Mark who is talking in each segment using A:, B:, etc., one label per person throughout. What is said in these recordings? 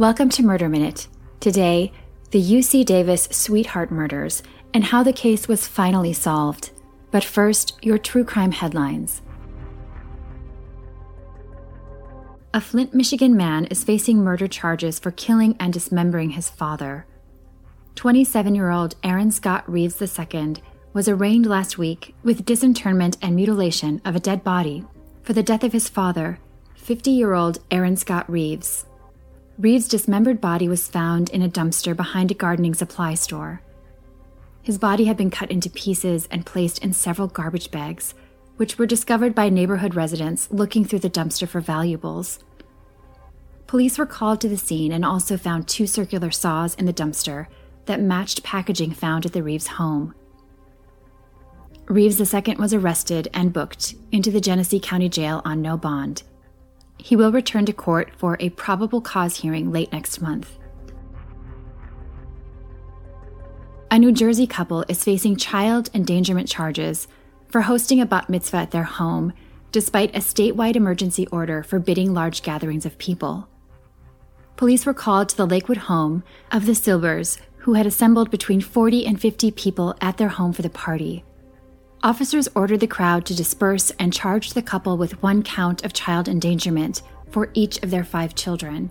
A: Welcome to Murder Minute. Today, the UC Davis sweetheart murders and how the case was finally solved. But first, your true crime headlines. A Flint, Michigan man is facing murder charges for killing and dismembering his father. 27 year old Aaron Scott Reeves II was arraigned last week with disinterment and mutilation of a dead body for the death of his father, 50 year old Aaron Scott Reeves. Reeves' dismembered body was found in a dumpster behind a gardening supply store. His body had been cut into pieces and placed in several garbage bags, which were discovered by neighborhood residents looking through the dumpster for valuables. Police were called to the scene and also found two circular saws in the dumpster that matched packaging found at the Reeves home. Reeves II was arrested and booked into the Genesee County Jail on no bond. He will return to court for a probable cause hearing late next month. A New Jersey couple is facing child endangerment charges for hosting a bat mitzvah at their home, despite a statewide emergency order forbidding large gatherings of people. Police were called to the Lakewood home of the Silbers, who had assembled between 40 and 50 people at their home for the party. Officers ordered the crowd to disperse and charged the couple with one count of child endangerment for each of their five children,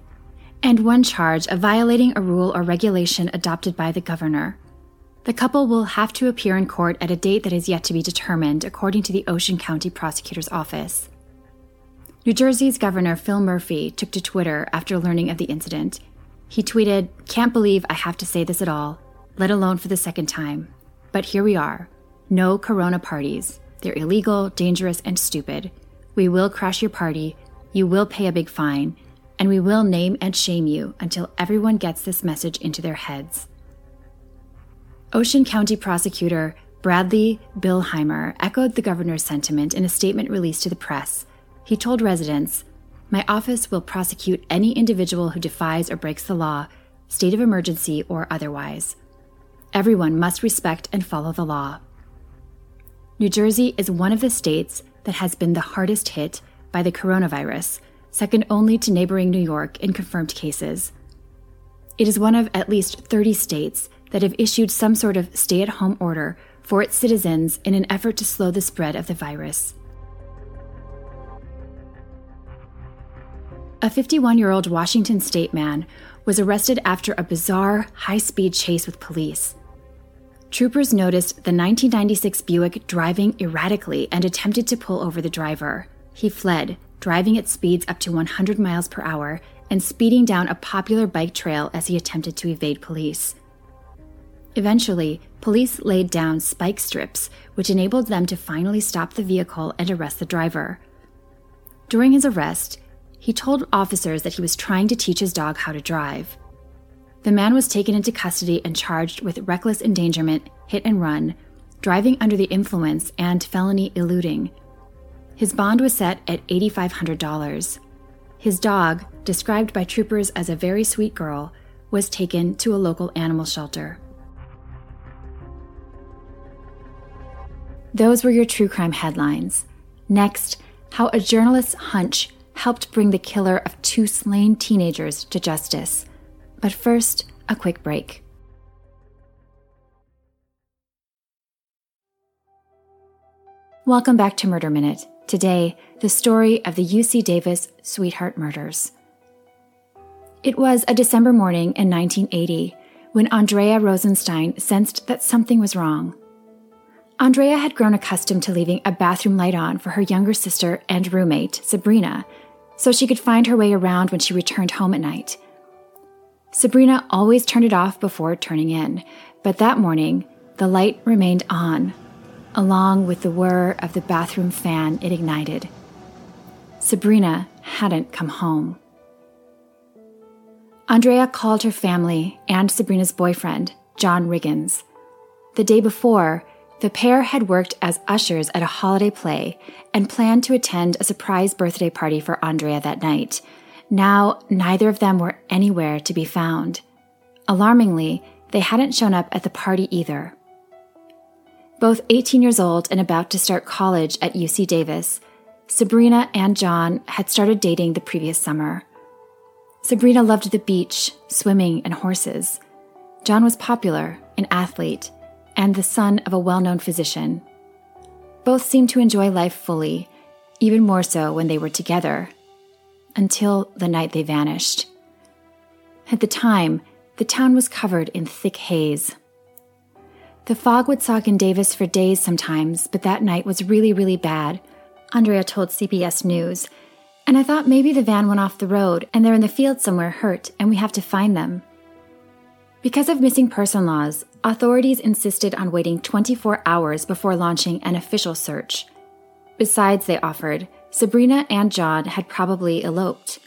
A: and one charge of violating a rule or regulation adopted by the governor. The couple will have to appear in court at a date that is yet to be determined, according to the Ocean County Prosecutor's Office. New Jersey's Governor Phil Murphy took to Twitter after learning of the incident. He tweeted, Can't believe I have to say this at all, let alone for the second time. But here we are. No corona parties. They're illegal, dangerous, and stupid. We will crash your party, you will pay a big fine, and we will name and shame you until everyone gets this message into their heads. Ocean County Prosecutor Bradley Billheimer echoed the governor's sentiment in a statement released to the press. He told residents, My office will prosecute any individual who defies or breaks the law, state of emergency or otherwise. Everyone must respect and follow the law. New Jersey is one of the states that has been the hardest hit by the coronavirus, second only to neighboring New York in confirmed cases. It is one of at least 30 states that have issued some sort of stay at home order for its citizens in an effort to slow the spread of the virus. A 51 year old Washington state man was arrested after a bizarre high speed chase with police. Troopers noticed the 1996 Buick driving erratically and attempted to pull over the driver. He fled, driving at speeds up to 100 miles per hour and speeding down a popular bike trail as he attempted to evade police. Eventually, police laid down spike strips, which enabled them to finally stop the vehicle and arrest the driver. During his arrest, he told officers that he was trying to teach his dog how to drive. The man was taken into custody and charged with reckless endangerment, hit and run, driving under the influence, and felony eluding. His bond was set at $8,500. His dog, described by troopers as a very sweet girl, was taken to a local animal shelter. Those were your true crime headlines. Next, how a journalist's hunch helped bring the killer of two slain teenagers to justice. But first, a quick break. Welcome back to Murder Minute. Today, the story of the UC Davis sweetheart murders. It was a December morning in 1980 when Andrea Rosenstein sensed that something was wrong. Andrea had grown accustomed to leaving a bathroom light on for her younger sister and roommate, Sabrina, so she could find her way around when she returned home at night. Sabrina always turned it off before turning in, but that morning, the light remained on, along with the whir of the bathroom fan it ignited. Sabrina hadn't come home. Andrea called her family and Sabrina's boyfriend, John Riggins. The day before, the pair had worked as ushers at a holiday play and planned to attend a surprise birthday party for Andrea that night now, neither of them were anywhere to be found. Alarmingly, they hadn't shown up at the party either. Both 18 years old and about to start college at UC Davis, Sabrina and John had started dating the previous summer. Sabrina loved the beach, swimming, and horses. John was popular, an athlete, and the son of a well known physician. Both seemed to enjoy life fully, even more so when they were together, until the night they vanished. At the time, the town was covered in thick haze. The fog would sock in Davis for days sometimes, but that night was really, really bad, Andrea told CBS News. And I thought maybe the van went off the road and they're in the field somewhere hurt and we have to find them. Because of missing person laws, authorities insisted on waiting 24 hours before launching an official search. Besides, they offered, Sabrina and John had probably eloped.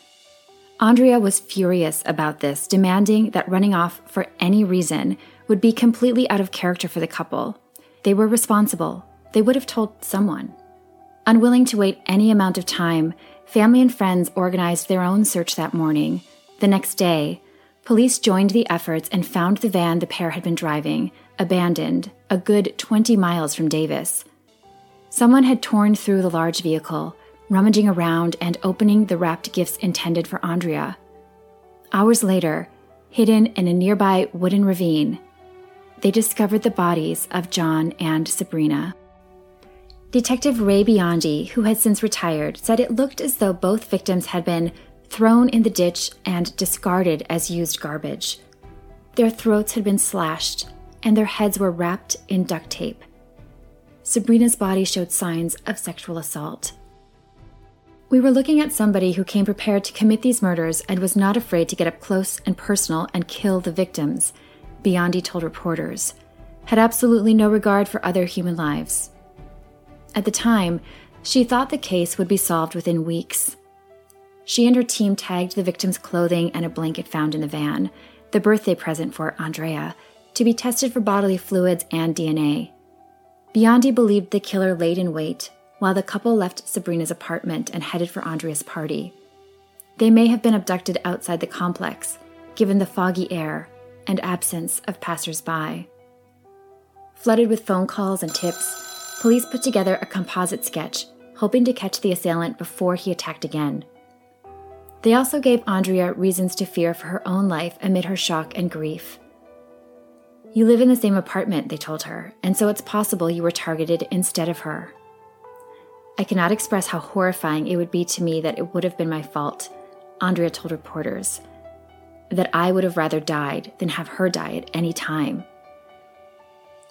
A: Andrea was furious about this, demanding that running off for any reason would be completely out of character for the couple. They were responsible. They would have told someone. Unwilling to wait any amount of time, family and friends organized their own search that morning. The next day, police joined the efforts and found the van the pair had been driving, abandoned, a good 20 miles from Davis. Someone had torn through the large vehicle, rummaging around and opening the wrapped gifts intended for Andrea. Hours later, hidden in a nearby wooden ravine, they discovered the bodies of John and Sabrina. Detective Ray Biondi, who had since retired, said it looked as though both victims had been thrown in the ditch and discarded as used garbage. Their throats had been slashed, and their heads were wrapped in duct tape. Sabrina's body showed signs of sexual assault. We were looking at somebody who came prepared to commit these murders and was not afraid to get up close and personal and kill the victims, Biondi told reporters, had absolutely no regard for other human lives. At the time, she thought the case would be solved within weeks. She and her team tagged the victim's clothing and a blanket found in the van, the birthday present for Andrea, to be tested for bodily fluids and DNA. Biondi believed the killer laid in wait while the couple left Sabrina's apartment and headed for Andrea's party. They may have been abducted outside the complex, given the foggy air and absence of passersby. Flooded with phone calls and tips, police put together a composite sketch, hoping to catch the assailant before he attacked again. They also gave Andrea reasons to fear for her own life amid her shock and grief. You live in the same apartment, they told her, and so it's possible you were targeted instead of her. I cannot express how horrifying it would be to me that it would have been my fault, Andrea told reporters that I would have rather died than have her die at any time.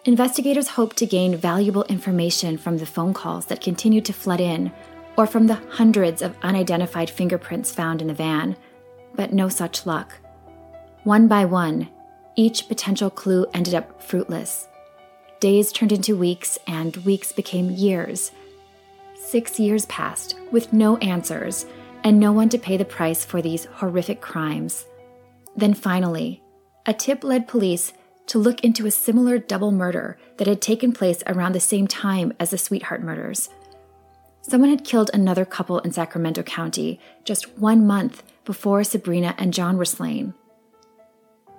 A: Investigators hoped to gain valuable information from the phone calls that continued to flood in or from the hundreds of unidentified fingerprints found in the van, but no such luck. One by one, each potential clue ended up fruitless. Days turned into weeks, and weeks became years. Six years passed with no answers and no one to pay the price for these horrific crimes. Then finally, a tip led police to look into a similar double murder that had taken place around the same time as the Sweetheart murders. Someone had killed another couple in Sacramento County just one month before Sabrina and John were slain.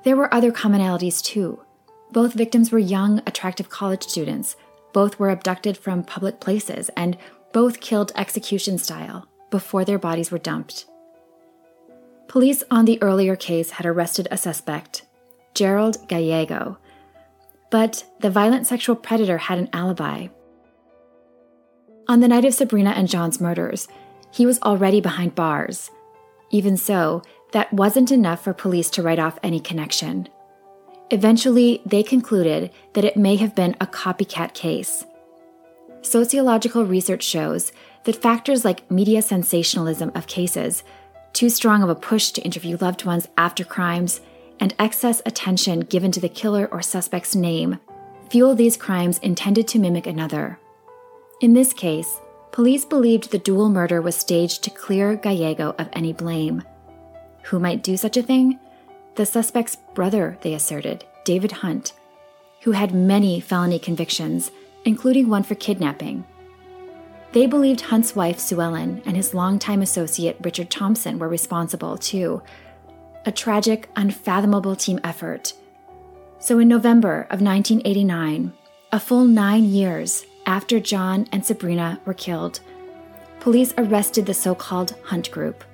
A: There were other commonalities too. Both victims were young, attractive college students. Both were abducted from public places, and both killed execution style before their bodies were dumped. Police on the earlier case had arrested a suspect, Gerald Gallego, but the violent sexual predator had an alibi. On the night of Sabrina and John's murders, he was already behind bars. Even so, that wasn't enough for police to write off any connection. Eventually, they concluded that it may have been a copycat case. Sociological research shows that factors like media sensationalism of cases too strong of a push to interview loved ones after crimes, and excess attention given to the killer or suspect's name fuel these crimes intended to mimic another. In this case, police believed the dual murder was staged to clear Gallego of any blame. Who might do such a thing? The suspect's brother, they asserted, David Hunt, who had many felony convictions, including one for kidnapping. They believed Hunt's wife, Sue Ellen, and his longtime associate, Richard Thompson, were responsible, too. A tragic, unfathomable team effort. So, in November of 1989, a full nine years after John and Sabrina were killed, police arrested the so called Hunt Group.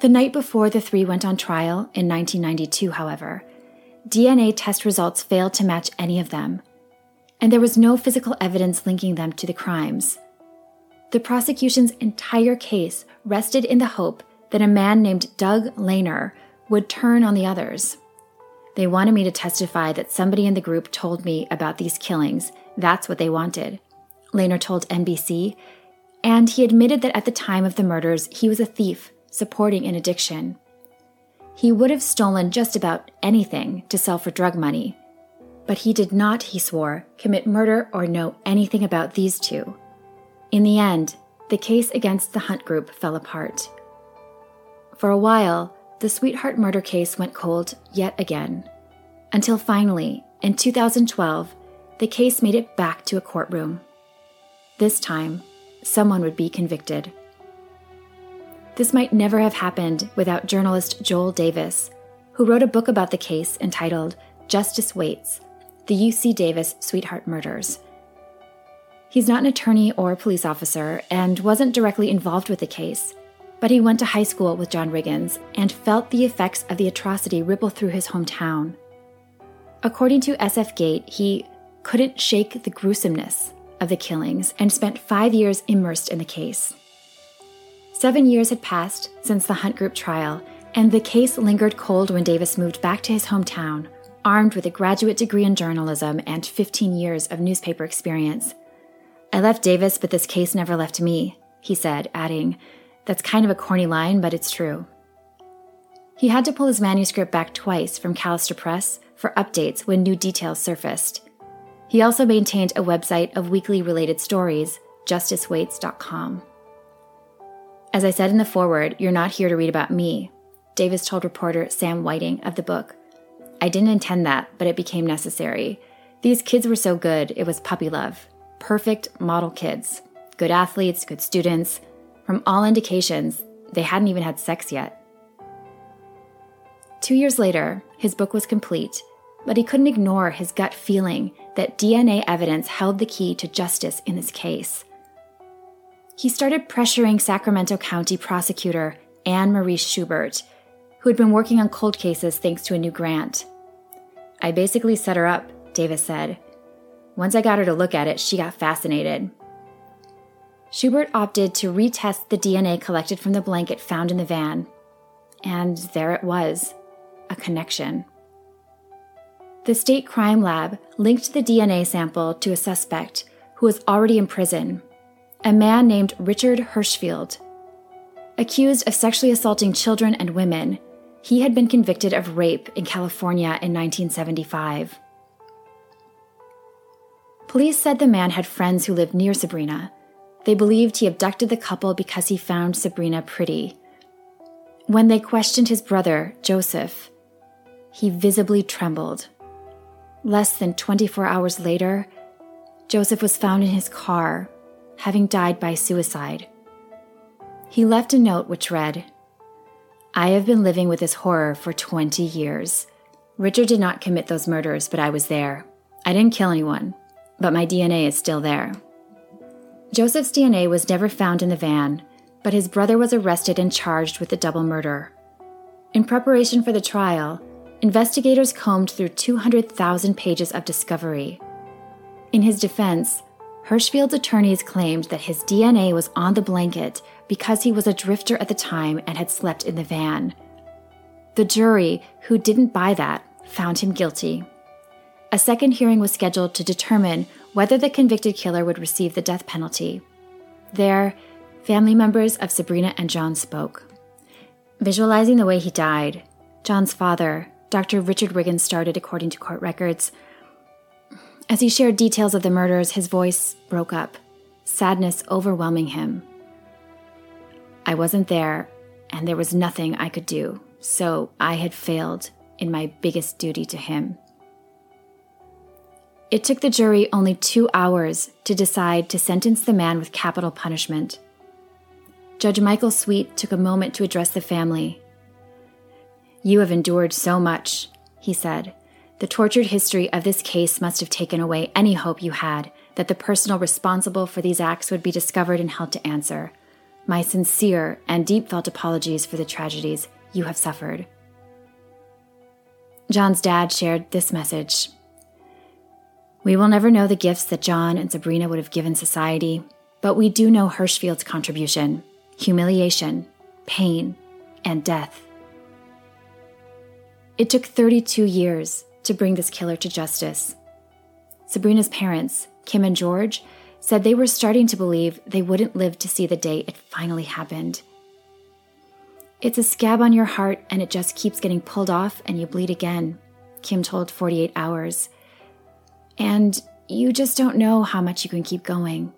A: The night before the three went on trial in 1992, however, DNA test results failed to match any of them, and there was no physical evidence linking them to the crimes. The prosecution's entire case rested in the hope that a man named Doug Lehner would turn on the others. They wanted me to testify that somebody in the group told me about these killings. That's what they wanted. Lehner told NBC, and he admitted that at the time of the murders, he was a thief supporting an addiction. He would have stolen just about anything to sell for drug money. But he did not, he swore, commit murder or know anything about these two. In the end, the case against the Hunt Group fell apart. For a while, the Sweetheart murder case went cold yet again. Until finally, in 2012, the case made it back to a courtroom. This time, someone would be convicted. This might never have happened without journalist Joel Davis, who wrote a book about the case entitled Justice Waits The UC Davis Sweetheart Murders. He's not an attorney or a police officer and wasn't directly involved with the case, but he went to high school with John Riggins and felt the effects of the atrocity ripple through his hometown. According to SF Gate, he couldn't shake the gruesomeness of the killings and spent five years immersed in the case. Seven years had passed since the Hunt Group trial, and the case lingered cold when Davis moved back to his hometown, armed with a graduate degree in journalism and 15 years of newspaper experience. I left Davis, but this case never left me, he said, adding, That's kind of a corny line, but it's true. He had to pull his manuscript back twice from Callister Press for updates when new details surfaced. He also maintained a website of weekly related stories, justicewaits.com. As I said in the foreword, you're not here to read about me, Davis told reporter Sam Whiting of the book. I didn't intend that, but it became necessary. These kids were so good, it was puppy love. Perfect model kids. Good athletes, good students. From all indications, they hadn't even had sex yet. Two years later, his book was complete, but he couldn't ignore his gut feeling that DNA evidence held the key to justice in this case he started pressuring Sacramento County prosecutor Anne Marie Schubert, who had been working on cold cases thanks to a new grant. I basically set her up, Davis said. Once I got her to look at it, she got fascinated. Schubert opted to retest the DNA collected from the blanket found in the van. And there it was a connection. The state crime lab linked the DNA sample to a suspect who was already in prison a man named Richard Hirschfield. Accused of sexually assaulting children and women, he had been convicted of rape in California in 1975. Police said the man had friends who lived near Sabrina. They believed he abducted the couple because he found Sabrina pretty. When they questioned his brother, Joseph, he visibly trembled. Less than 24 hours later, Joseph was found in his car having died by suicide. He left a note which read I have been living with this horror for 20 years. Richard did not commit those murders, but I was there. I didn't kill anyone, but my DNA is still there. Joseph's DNA was never found in the van, but his brother was arrested and charged with the double murder. In preparation for the trial, investigators combed through 200,000 pages of discovery. In his defense, Hirschfield's attorneys claimed that his DNA was on the blanket because he was a drifter at the time and had slept in the van. The jury, who didn't buy that, found him guilty. A second hearing was scheduled to determine whether the convicted killer would receive the death penalty. There, family members of Sabrina and John spoke. Visualizing the way he died, John's father, Dr. Richard Riggins, started, according to court records, as he shared details of the murders, his voice broke up, sadness overwhelming him. I wasn't there, and there was nothing I could do, so I had failed in my biggest duty to him. It took the jury only two hours to decide to sentence the man with capital punishment. Judge Michael Sweet took a moment to address the family. You have endured so much, he said, the tortured history of this case must have taken away any hope you had that the person responsible for these acts would be discovered and held to answer. my sincere and deep felt apologies for the tragedies you have suffered. John's dad shared this message We will never know the gifts that John and Sabrina would have given society, but we do know Hirschfield's contribution humiliation, pain, and death. It took 32 years to bring this killer to justice. Sabrina's parents, Kim and George, said they were starting to believe they wouldn't live to see the day it finally happened. It's a scab on your heart and it just keeps getting pulled off and you bleed again, Kim told 48 Hours. And you just don't know how much you can keep going.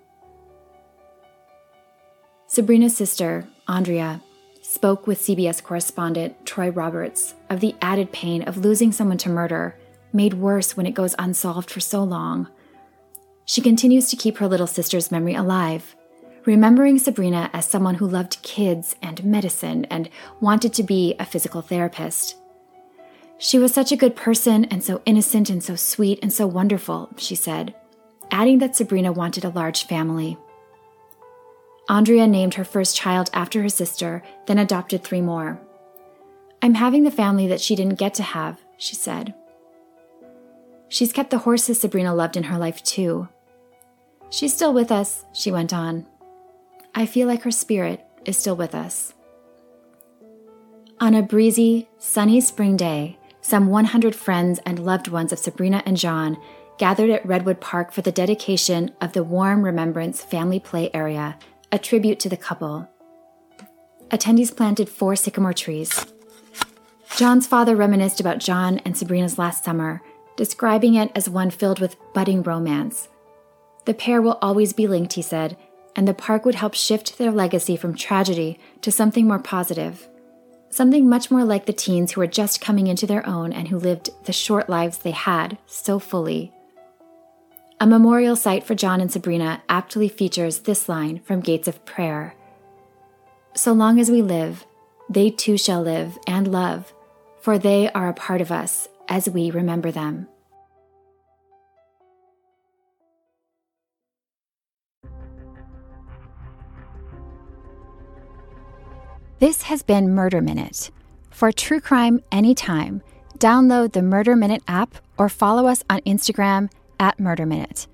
A: Sabrina's sister, Andrea, spoke with CBS correspondent Troy Roberts of the added pain of losing someone to murder, made worse when it goes unsolved for so long. She continues to keep her little sister's memory alive, remembering Sabrina as someone who loved kids and medicine and wanted to be a physical therapist. She was such a good person and so innocent and so sweet and so wonderful, she said, adding that Sabrina wanted a large family. Andrea named her first child after her sister, then adopted three more. I'm having the family that she didn't get to have, she said. She's kept the horses Sabrina loved in her life, too. She's still with us, she went on. I feel like her spirit is still with us. On a breezy, sunny spring day, some 100 friends and loved ones of Sabrina and John gathered at Redwood Park for the dedication of the Warm Remembrance Family Play Area, a tribute to the couple. Attendees planted four sycamore trees. John's father reminisced about John and Sabrina's last summer, describing it as one filled with budding romance the pair will always be linked, he said, and the park would help shift their legacy from tragedy to something more positive. Something much more like the teens who were just coming into their own and who lived the short lives they had so fully. A memorial site for John and Sabrina aptly features this line from Gates of Prayer So long as we live, they too shall live and love, for they are a part of us as we remember them. This has been Murder Minute. For true crime anytime, download the Murder Minute app or follow us on Instagram at Murder Minute.